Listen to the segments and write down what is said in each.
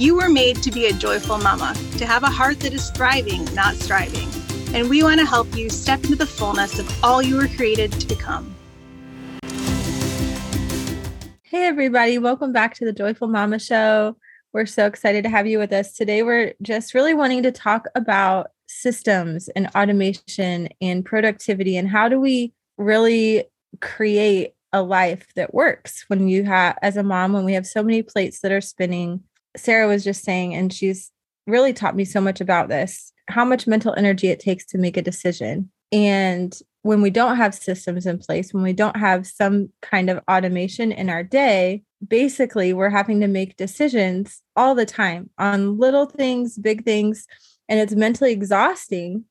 You were made to be a joyful mama, to have a heart that is thriving, not striving. And we want to help you step into the fullness of all you were created to become. Hey, everybody, welcome back to the Joyful Mama Show. We're so excited to have you with us. Today, we're just really wanting to talk about systems and automation and productivity and how do we really create a life that works when you have, as a mom, when we have so many plates that are spinning. Sara was just saying, and she's really taught me so much about this how much mental energy it takes to make a decision. And when we don't have systems in place, when we don't have some kind of automation in our day, basically we're having to make decisions all the time on little things, big things, and it's mentally exhausting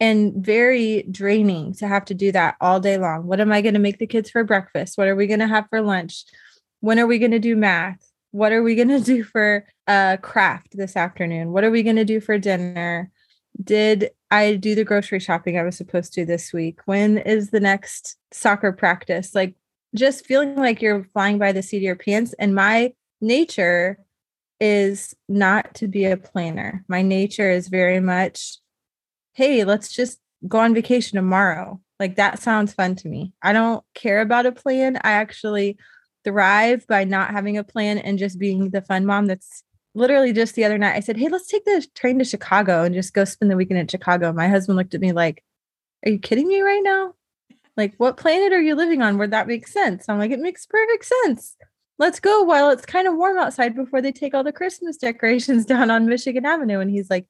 and very draining to have to do that all day long. What am I going to make the kids for breakfast? What are we going to have for lunch? When are we going to do math? What are we going to do for uh, craft this afternoon? What are we going to do for dinner? Did I do the grocery shopping I was supposed to this week? When is the next soccer practice? Like just feeling like you're flying by the seat of your pants. And my nature is not to be a planner. My nature is very much, hey, let's just go on vacation tomorrow. Like that sounds fun to me. I don't care about a plan. I actually thrive by not having a plan and just being the fun mom that's literally just the other night, I said, Hey, let's take the train to Chicago and just go spend the weekend in Chicago. My husband looked at me like, Are you kidding me right now? Like, what planet are you living on where that makes sense? I'm like, It makes perfect sense. Let's go while it's kind of warm outside before they take all the Christmas decorations down on Michigan Avenue. And he's like,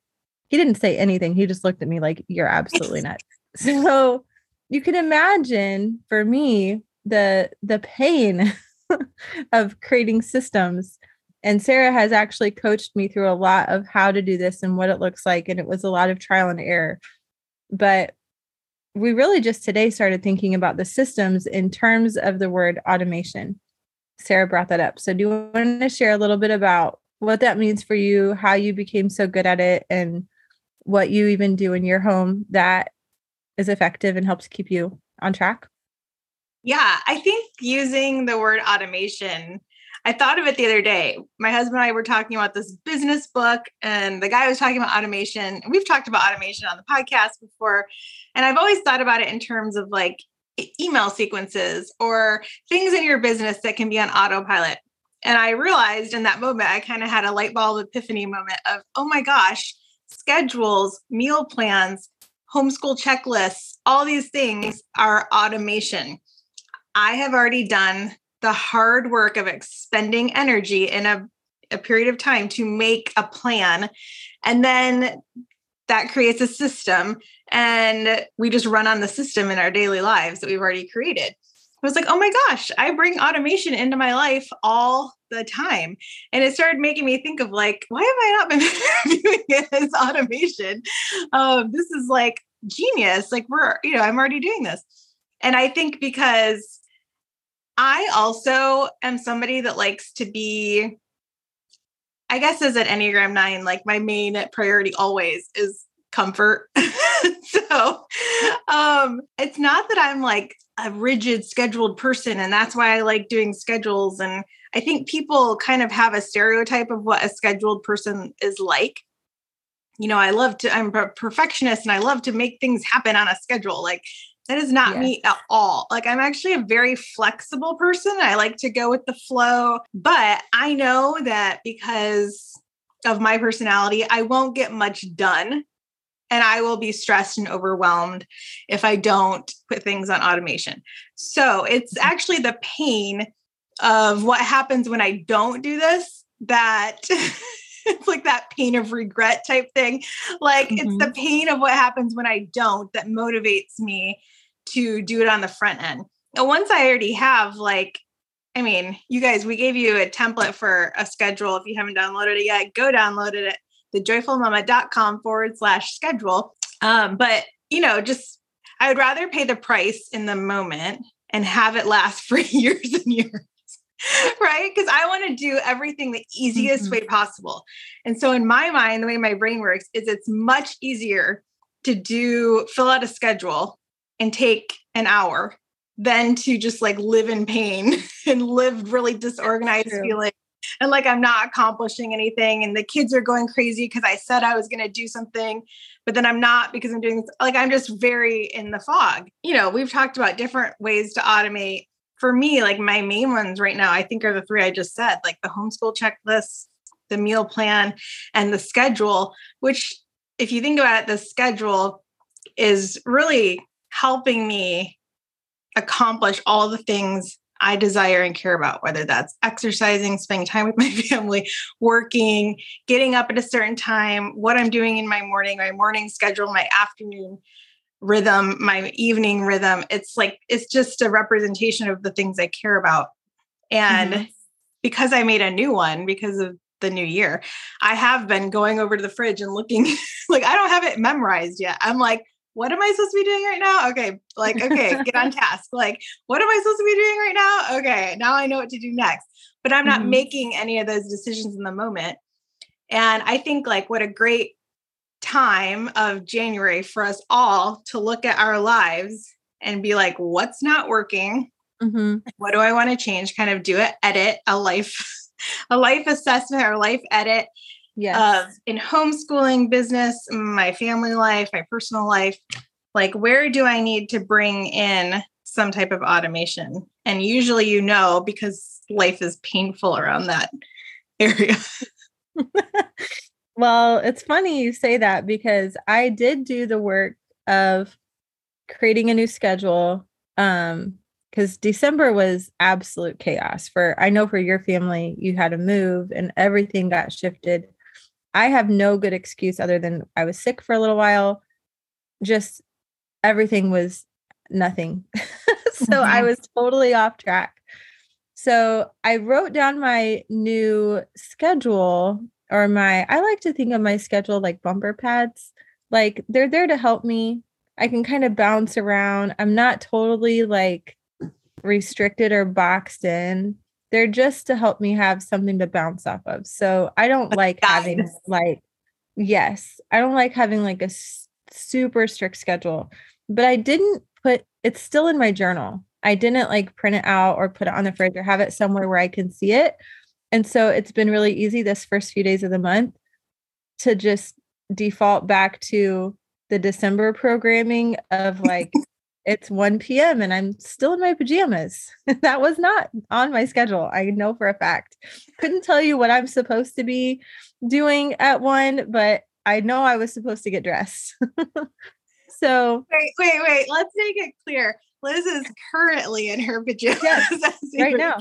He didn't say anything. He just looked at me like, You're absolutely nuts. so you can imagine for me the the pain of creating systems and Sara has actually coached me through a lot of how to do this and what it looks like. And it was a lot of trial and error. But we really just today started thinking about the systems in terms of the word automation. Sara brought that up. So, do you want to share a little bit about what that means for you, how you became so good at it, and what you even do in your home that is effective and helps keep you on track? Yeah, I think using the word automation I thought of it the other day. My husband and I were talking about this business book, and the guy was talking about automation. We've talked about automation on the podcast before. And I've always thought about it in terms of like email sequences or things in your business that can be on autopilot. And I realized in that moment, I kind of had a light bulb epiphany moment of, oh my gosh, schedules, meal plans, homeschool checklists, all these things are automation. I have already done the hard work of expending energy in a, a period of time to make a plan. And then that creates a system. And we just run on the system in our daily lives that we've already created. I was like, oh my gosh, I bring automation into my life all the time. And it started making me think of like, why have I not been viewing it as automation? Um, this is like genius. Like we're, you know, I'm already doing this. And I think because I also am somebody that likes to be, I guess, as an Enneagram nine, like my main priority always is comfort. so um, it's not that I'm like a rigid scheduled person, and that's why I like doing schedules. And I think people kind of have a stereotype of what a scheduled person is like. You know, I love to, I'm a perfectionist and I love to make things happen on a schedule. Like that is not yes. me at all. Like, I'm actually a very flexible person. I like to go with the flow, but I know that because of my personality, I won't get much done and I will be stressed and overwhelmed if I don't put things on automation. So it's mm-hmm. actually the pain of what happens when I don't do this that it's like that pain of regret type thing. Like mm-hmm. it's the mm-hmm. pain of what happens when I don't that motivates me to do it on the front end. And once I already have like I mean, you guys, we gave you a template for a schedule. If you haven't downloaded it yet, go download it at thejoyfulmama.com forward slash schedule. Um, but, you know, just I would rather pay the price in the moment and have it last for years and years right? Because I want to do everything the easiest mm-hmm. way possible. And so, in my mind, the way my brain works is it's much easier to do fill out a schedule and take an hour than to just like live in pain and live really disorganized feeling and like I'm not accomplishing anything and the kids are going crazy because I said I was going to do something but then I'm not because I'm doing this. like I'm just very in the fog. You know, we've talked about different ways to automate for me, like my main ones right now, I think are the three I just said, like the homeschool checklist, the meal plan, and the schedule, which if you think about it, the schedule is really helping me accomplish all the things I desire and care about, whether that's exercising, spending time with my family, working, getting up at a certain time, what I'm doing in my morning, my morning schedule, my afternoon rhythm, my evening rhythm. It's like, it's just a representation of the things I care about. And mm-hmm. because I made a new one because of the new year, I have been going over to the fridge and looking like I don't have it memorized yet. I'm like, what am I supposed to be doing right now? Okay, like, okay, get on task. Like, what am I supposed to be doing right now? Okay, now I know what to do next. But I'm not mm-hmm. making any of those decisions in the moment. And I think, like, what a great time of January for us all to look at our lives and be like, what's not working? Mm-hmm. What do I want to change? Kind of do it, edit a life, a life assessment or life edit. Yes. Of in homeschooling, business, my family life, my personal life. Like, where do I need to bring in some type of automation? And usually, you know, because life is painful around that area. Well, it's funny you say that because I did do the work of creating a new schedule. Um, because December was absolute chaos for I know for your family, you had to move and everything got shifted. I have no good excuse other than I was sick for a little while. Just everything was nothing. so mm-hmm. I was totally off track. So I wrote down my new schedule or my I like to think of my schedule like bumper pads. Like they're there to help me. I can kind of bounce around. I'm not totally like restricted or boxed in. They're just to help me have something to bounce off of. So I don't like having like yes, I don't like having like a s- super strict schedule. But I didn't put it's still in my journal. I didn't like print it out or put it on the fridge or have it somewhere where I can see it. And so it's been really easy this first few days of the month to just default back to the December programming of like it's 1 p.m. and I'm still in my pajamas. that was not on my schedule. I know for a fact. Couldn't tell you what I'm supposed to be doing at one, but I know I was supposed to get dressed. so wait, wait, wait. Let's make it clear. Liz is currently in her pajamas. Yes, right now.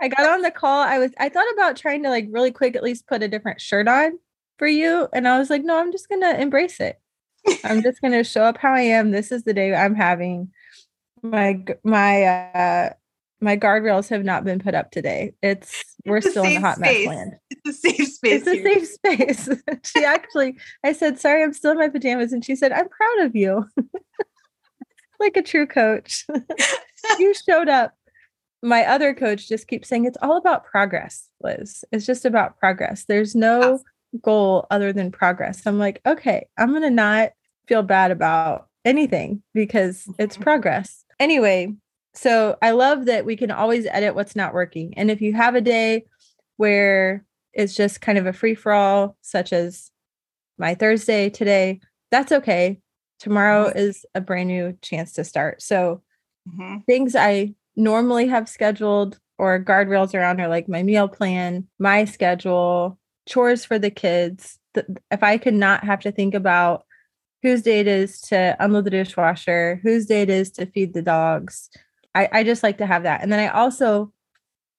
I got on the call. I was I thought about trying to like really quick at least put a different shirt on for you. And I was like, no, I'm just gonna embrace it. I'm just gonna show up how I am. This is the day I'm having. My my uh my guardrails have not been put up today. It's we're it's still in the hot space. mess land. It's a safe space. It's here. a safe space. she actually, I said, sorry, I'm still in my pajamas. And she said, I'm proud of you. like a true coach. you showed up my other coach just keeps saying it's all about progress, Liz. It's just about progress. There's no goal other than progress. I'm like, okay, I'm going to not feel bad about anything because it's mm-hmm. progress. Anyway, so I love that we can always edit what's not working. And if you have a day where it's just kind of a free for all, such as my Thursday today, that's okay. Tomorrow mm-hmm. is a brand new chance to start. So, mm-hmm. things I normally have scheduled or guardrails around are like my meal plan, my schedule, chores for the kids. If I could not have to think about whose day it is to unload the dishwasher, whose day it is to feed the dogs. I, I just like to have that. And then I also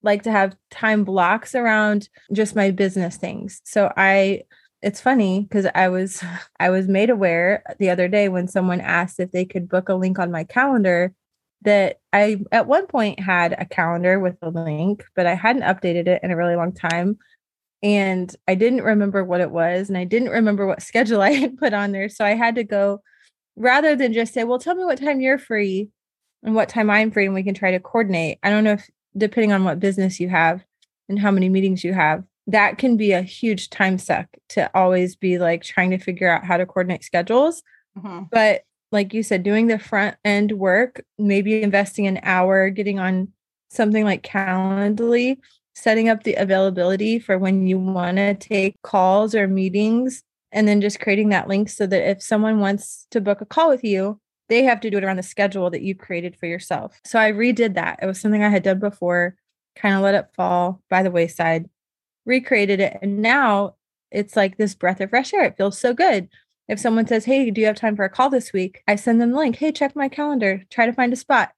like to have time blocks around just my business things. So I it's funny because I was I was made aware the other day when someone asked if they could book a link on my calendar that I at one point had a calendar with a link, but I hadn't updated it in a really long time. And I didn't remember what it was, and I didn't remember what schedule I had put on there. So I had to go rather than just say, Well, tell me what time you're free and what time I'm free, and we can try to coordinate. I don't know if depending on what business you have and how many meetings you have, that can be a huge time suck to always be like trying to figure out how to coordinate schedules. Mm-hmm. But like you said, doing the front end work, maybe investing an hour, getting on something like Calendly, setting up the availability for when you want to take calls or meetings, and then just creating that link so that if someone wants to book a call with you, they have to do it around the schedule that you created for yourself. So I redid that. It was something I had done before, kind of let it fall by the wayside, recreated it. And now it's like this breath of fresh air. It feels so good. If someone says, Hey, do you have time for a call this week? I send them the link. Hey, check my calendar. Try to find a spot.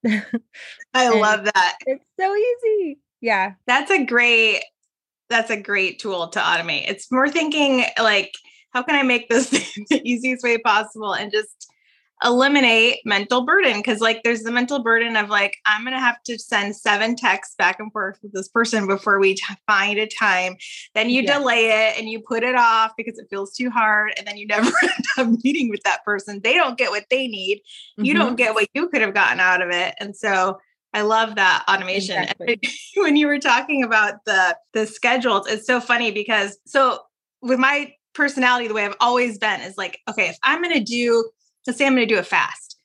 I love that. It's so easy. Yeah. That's a great that's a great tool to automate. It's more thinking like, how can I make this the easiest way possible and just eliminate mental burden because like there's the mental burden of like i'm gonna have to send seven texts back and forth with this person before we t- find a time then you yeah. delay it and you put it off because it feels too hard and then you never end up meeting with that person they don't get what they need mm-hmm. you don't get what you could have gotten out of it and so I love that automation. Exactly. when you were talking about the the schedules, it's so funny because so with my personality, the way I've always been is like, okay, if I'm going to do let's say I'm going to do a fast.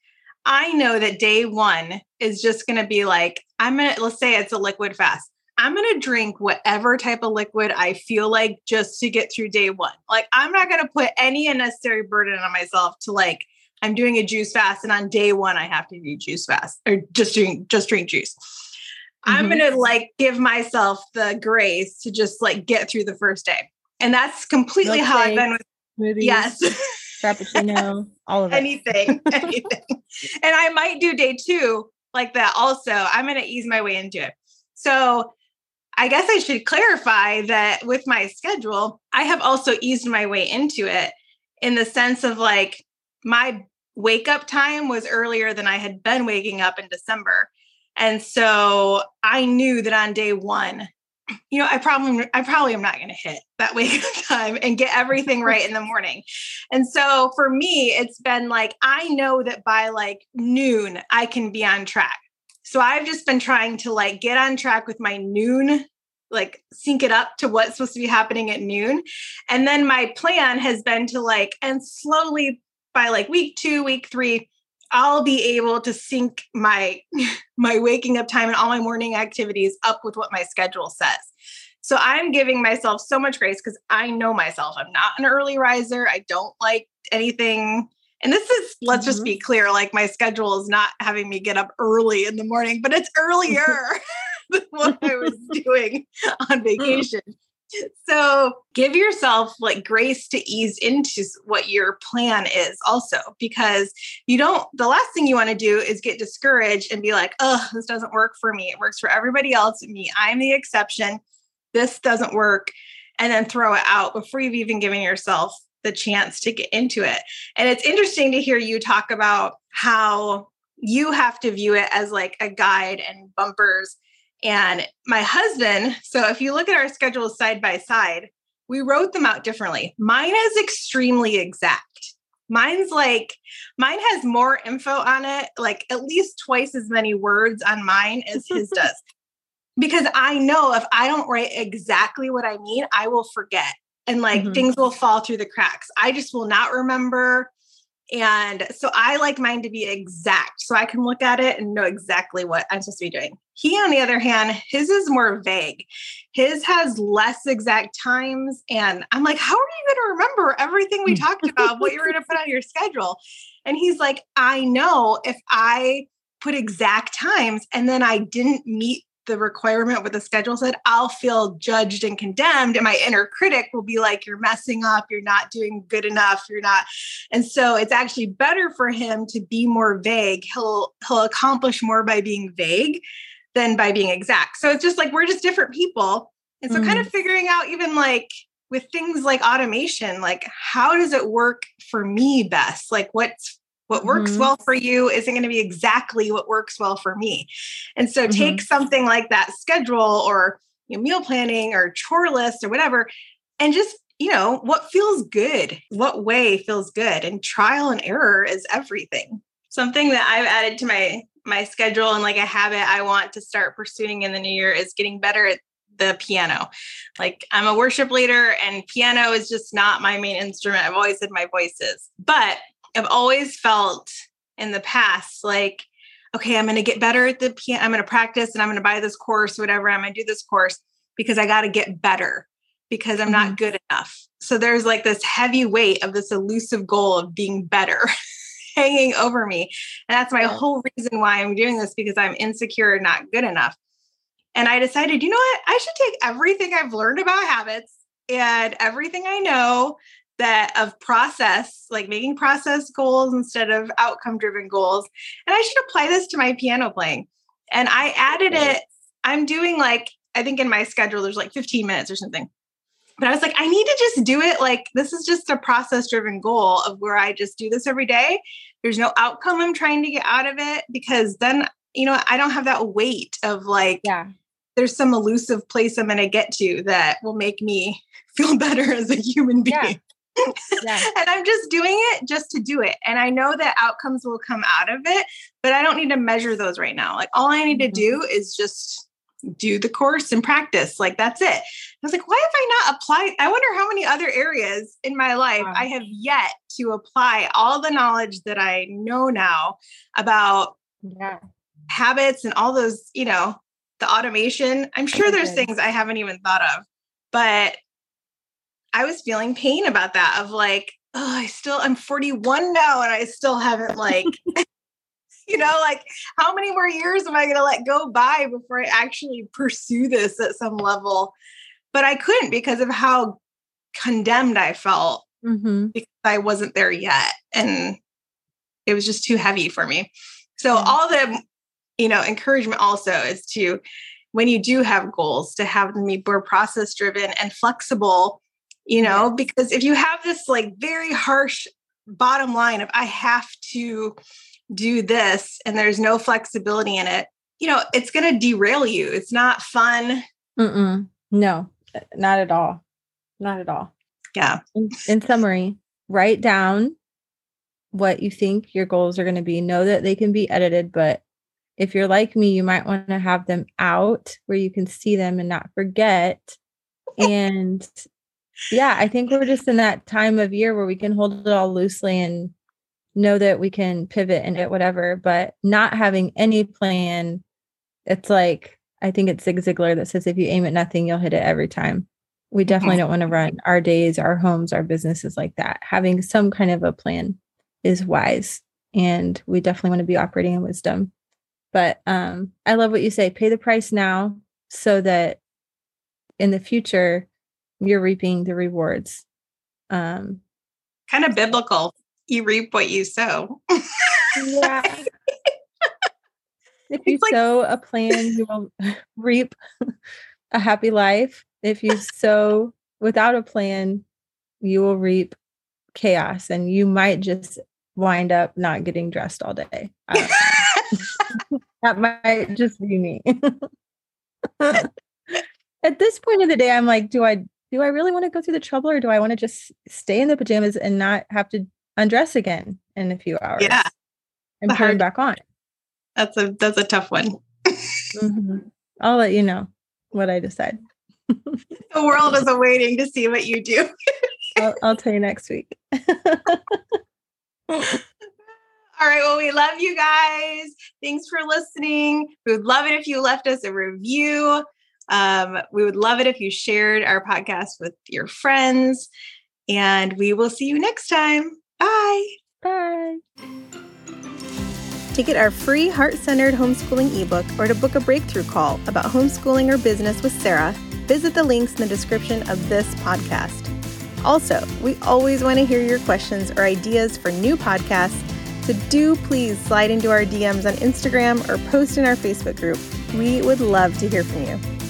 I know that day one is just going to be like, I'm going to, let's say it's a liquid fast. I'm going to drink whatever type of liquid I feel like just to get through day one. Like, I'm not going to put any unnecessary burden on myself to like, I'm doing a juice fast and on day one I have to do juice fast or just drink, just drink juice. Mm-hmm. I'm going to like give myself the grace to just like get through the first day. And that's completely how I've been with movies. Yes. frappuccino, all of it. Anything, anything. and I might do day two like that also. I'm going to ease my way into it. So I guess I should clarify that with my schedule, I have also eased my way into it in the sense of like my wake up time was earlier than I had been waking up in December. And so I knew that on day one, you know, I probably I probably am not going to hit that wake up time and get everything right in the morning. And so for me, it's been like I know that by like noon I can be on track. So I've just been trying to like get on track with my noon like sync it up to what's supposed to be happening at noon. And then my plan has been to like and slowly by like week 2, week 3 I'll be able to sync my my waking up time and all my morning activities up with what my schedule says. So I'm giving myself so much grace because I know myself. I'm not an early riser. I don't like anything. And this is, let's mm-hmm. just be clear, like my schedule is not having me get up early in the morning, but it's earlier than what I was doing on vacation so give yourself like grace to ease into what your plan is also because you don't the last thing you want to do is get discouraged and be like oh this doesn't work for me. It works for everybody else me. I'm the exception. This doesn't work. And then throw it out before you've even given yourself the chance to get into it. And it's interesting to hear you talk about how you have to view it as like a guide and bumpers and my husband, so if you look at our schedules side by side, we wrote them out differently. Mine is extremely exact. Mine's like, mine has more info on it, like at least twice as many words on mine as his does. Because I know if I don't write exactly what I mean, I will forget and like mm-hmm. things will fall through the cracks. I just will not remember and so I like mine to be exact so I can look at it and know exactly what I'm supposed to be doing. He, on the other hand, his is more vague. His has less exact times. And I'm like, how are you going to remember everything we mm. talked about, what you're going to put on your schedule? And he's like, I know if I put exact times and then I didn't meet the requirement what the schedule said, I'll feel judged and condemned. And my inner critic will be like, you're messing up, you're not doing good enough, you're not. And so it's actually better for him to be more vague. He'll he'll accomplish more by being vague than by being exact. So it's just like we're just different people. And so mm. kind of figuring out even like with things like automation, like how does it work for me best? Like what's what works mm-hmm. well for you isn't going to be exactly what works well for me. And so mm-hmm. take something like that schedule or you know, meal planning or chore list or whatever, and just, you know, what feels good, what way feels good. And trial and error is everything. Something that I've added to my my schedule and like a habit I want to start pursuing in the new year is getting better at the piano. Like I'm a worship leader and piano is just not my main instrument. I've always said my voice is. But I've always felt in the past like, okay, I'm going to get better at the piano. I'm going to practice and I'm going to buy this course, whatever. I'm going to do this course because I got to get better because I'm mm-hmm. not good enough. So there's like this heavy weight of this elusive goal of being better hanging over me. And that's my whole reason why I'm doing this because I'm insecure, not good enough. And I decided, you know what? I should take everything I've learned about habits and everything I know that of process, like making process goals instead of outcome driven goals. And I should apply this to my piano playing. And I added it. I'm doing like, I think in my schedule, there's like 15 minutes or something. But I was like, I need to just do it. Like, this is just a process driven goal of where I just do this every day. There's no outcome I'm trying to get out of it because then, you know, I don't have that weight of like, yeah, there's some elusive place I'm going to get to that will make me feel better as a human being. Yeah yeah. and I'm just doing it just to do it. And I know that outcomes will come out of it, but I don't need to measure those right now. Like all I need to do mm-hmm. is just do the course and practice. Like that's it. I was like, why have I not applied? I wonder how many other areas in my life wow. I have yet to apply all the knowledge that I know now about yeah. habits and all those, you know, the automation. I'm sure there's things I haven't even thought of, but I was feeling pain about that of like, oh, I still, I'm 41 now and I still haven't like, you know, like how many more years am I going to let go by before I actually pursue this at some level? But I couldn't because of how condemned I felt mm-hmm. because I wasn't there yet. And it was just too heavy for me. So all the, you know, encouragement also is to, when you do have goals, to have them be more process driven and flexible you know, because if you have this like very harsh bottom line of I have to do this and there's no flexibility in it, you know, it's going to derail you. It's not fun. Mm-mm. No, uh, not at all. Not at all. Yeah. In, in summary, write down what you think your goals are going to be. Know that they can be edited, but if you're like me, you might want to have them out where you can see them and not forget. and yeah, I think we're just in that time of year where we can hold it all loosely and know that we can pivot and get whatever, but not having any plan, it's like I think it's Zig Ziglar that says if you aim at nothing, you'll hit it every time. We definitely don't want to run our days, our homes, our businesses like that. Having some kind of a plan is wise. And we definitely want to be operating in wisdom. But um, I love what you say pay the price now so that in the future you're reaping the rewards. Um, kind of biblical. You reap what you sow. yeah. if you like- sow a plan, you will reap a happy life. If you sow without a plan, you will reap chaos and you might just wind up not getting dressed all day. that might just be me. At this point of the day, I'm like, do I do I really want to go through the trouble or do I want to just stay in the pajamas and not have to undress again in a few hours? Yeah. And put it back on. That's a that's a tough one. mm-hmm. I'll let you know what I decide. the world is awaiting to see what you do. I'll, I'll tell you next week. All right. Well, we love you guys. Thanks for listening. We would love it if you left us a review. Um, we would love it if you shared our podcast with your friends. And we will see you next time. Bye. Bye. To get our free heart centered homeschooling ebook or to book a breakthrough call about homeschooling or business with Sara, visit the links in the description of this podcast. Also, we always want to hear your questions or ideas for new podcasts, so do please slide into our DMs on Instagram or post in our Facebook group. We would love to hear from you.